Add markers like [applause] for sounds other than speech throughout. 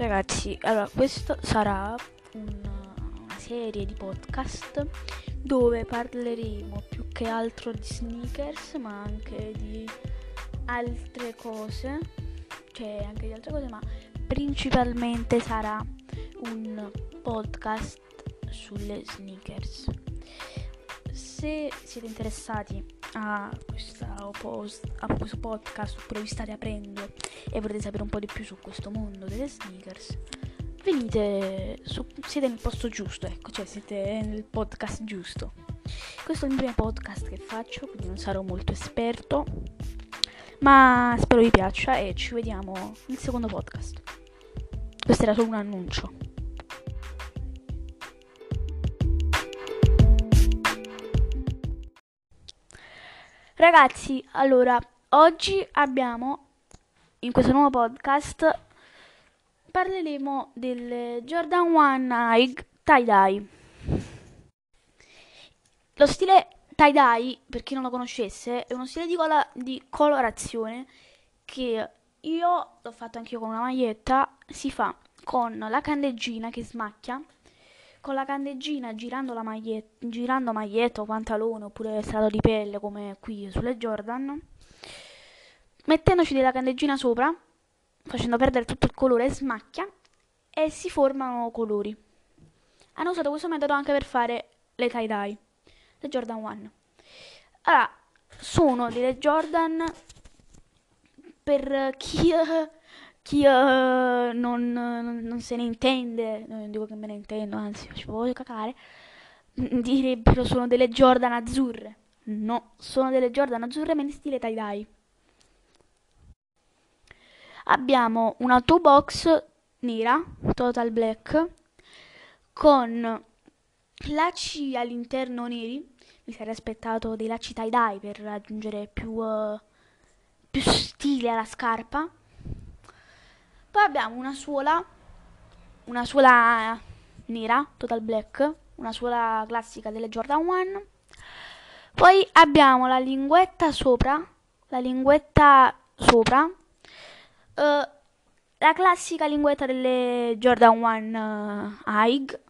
Ragazzi, allora questo sarà una, serie di podcast dove parleremo più che altro di sneakers, ma anche di altre cose, cioè anche di altre cose, ma principalmente sarà un podcast sulle sneakers. Se siete interessati a, post, a questo podcast oppure vi state aprendo e volete sapere un po' di più su questo mondo delle sneakers, venite su, siete nel posto giusto, ecco, cioè siete nel podcast giusto. Questo è il primo podcast che faccio, quindi non sarò molto esperto, ma spero vi piaccia e ci vediamo nel secondo podcast. Questo era solo un annuncio. Ragazzi, allora, oggi abbiamo in questo nuovo podcast parleremo del Jordan 1 Nike tie-dye. Lo stile tie-dye, per chi non lo conoscesse, è uno stile di, cola- di colorazione che io l'ho fatto anch'io con una maglietta, si fa con la candeggina che smacchia con la candeggina girando la maglietta, girando maglietta pantalone oppure strato di pelle come qui sulle Jordan, mettendoci della candeggina sopra, facendo perdere tutto il colore, smacchia e si formano colori. Hanno usato questo metodo anche per fare le tie-dye, le Jordan 1. Allora, sono delle Jordan per chi chi uh, non, non, non, se ne intende, non dico che me ne intendo, anzi, ci voglio cacare, direbbero sono delle Jordan azzurre. No, sono delle Jordan azzurre ma in stile tie-dye. Abbiamo una two box nera, total black, con lacci all'interno neri. Mi sarei aspettato dei lacci tie-dye per aggiungere più, uh, più stile alla scarpa abbiamo una suola, una suola nera, total black, una suola classica delle Jordan 1. Poi abbiamo la linguetta sopra, la linguetta sopra, uh, la classica linguetta delle Jordan 1 uh, High,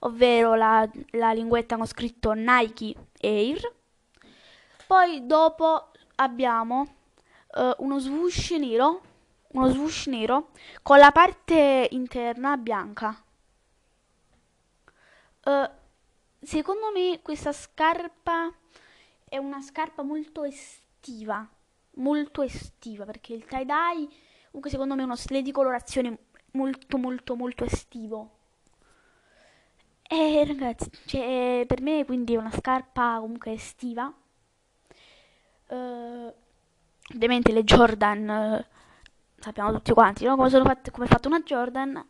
ovvero la, la linguetta con scritto Nike Air. Poi dopo abbiamo uh, uno swoosh nero uno swoosh nero con la parte interna bianca. Uh, secondo me questa scarpa è una scarpa molto estiva, molto estiva perché il tie dye comunque secondo me è uno stile di colorazione molto molto molto estivo. E ragazzi, cioè, per me quindi è una scarpa comunque estiva. Uh, ovviamente le Jordan sappiamo tutti quanti, no? come, sono fatte, come è fatta una Jordan.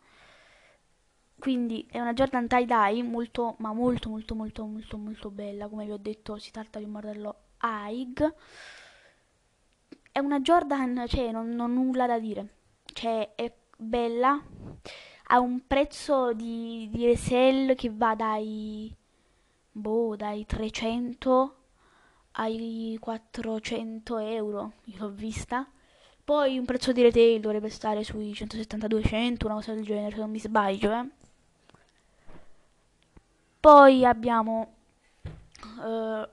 Quindi è una Jordan tie-dye molto, ma molto, molto, molto, molto, molto bella. Come vi ho detto, si tratta di un modello AIG. È una Jordan, cioè, non, ho nulla da dire. Cioè, è bella. Ha un prezzo di, di resell che va dai, boh, dai 300 ai 400 euro. Io l'ho vista. Poi un prezzo di retail dovrebbe stare sui 170-200, una cosa del genere, se non mi sbaglio, eh. Poi abbiamo uh,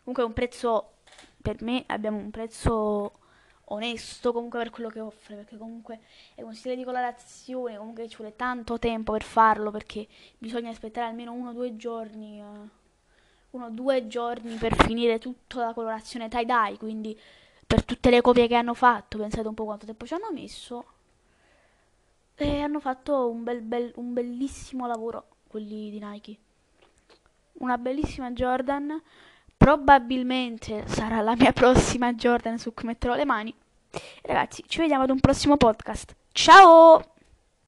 comunque un prezzo per me abbiamo un prezzo onesto comunque per quello che offre perché comunque è un stile di colorazione comunque ci vuole tanto tempo per farlo perché bisogna aspettare almeno uno o due giorni uh, uno o due giorni per finire tutta la colorazione tie dye quindi per tutte le copie che hanno fatto, pensate un po' quanto tempo ci hanno messo. E hanno fatto un, bel, bel, un bellissimo lavoro, quelli di Nike. Una bellissima Jordan. Probabilmente sarà la mia [laughs] prossima Jordan su cui metterò le mani. ragazzi, ci vediamo ad un prossimo podcast. Ciao!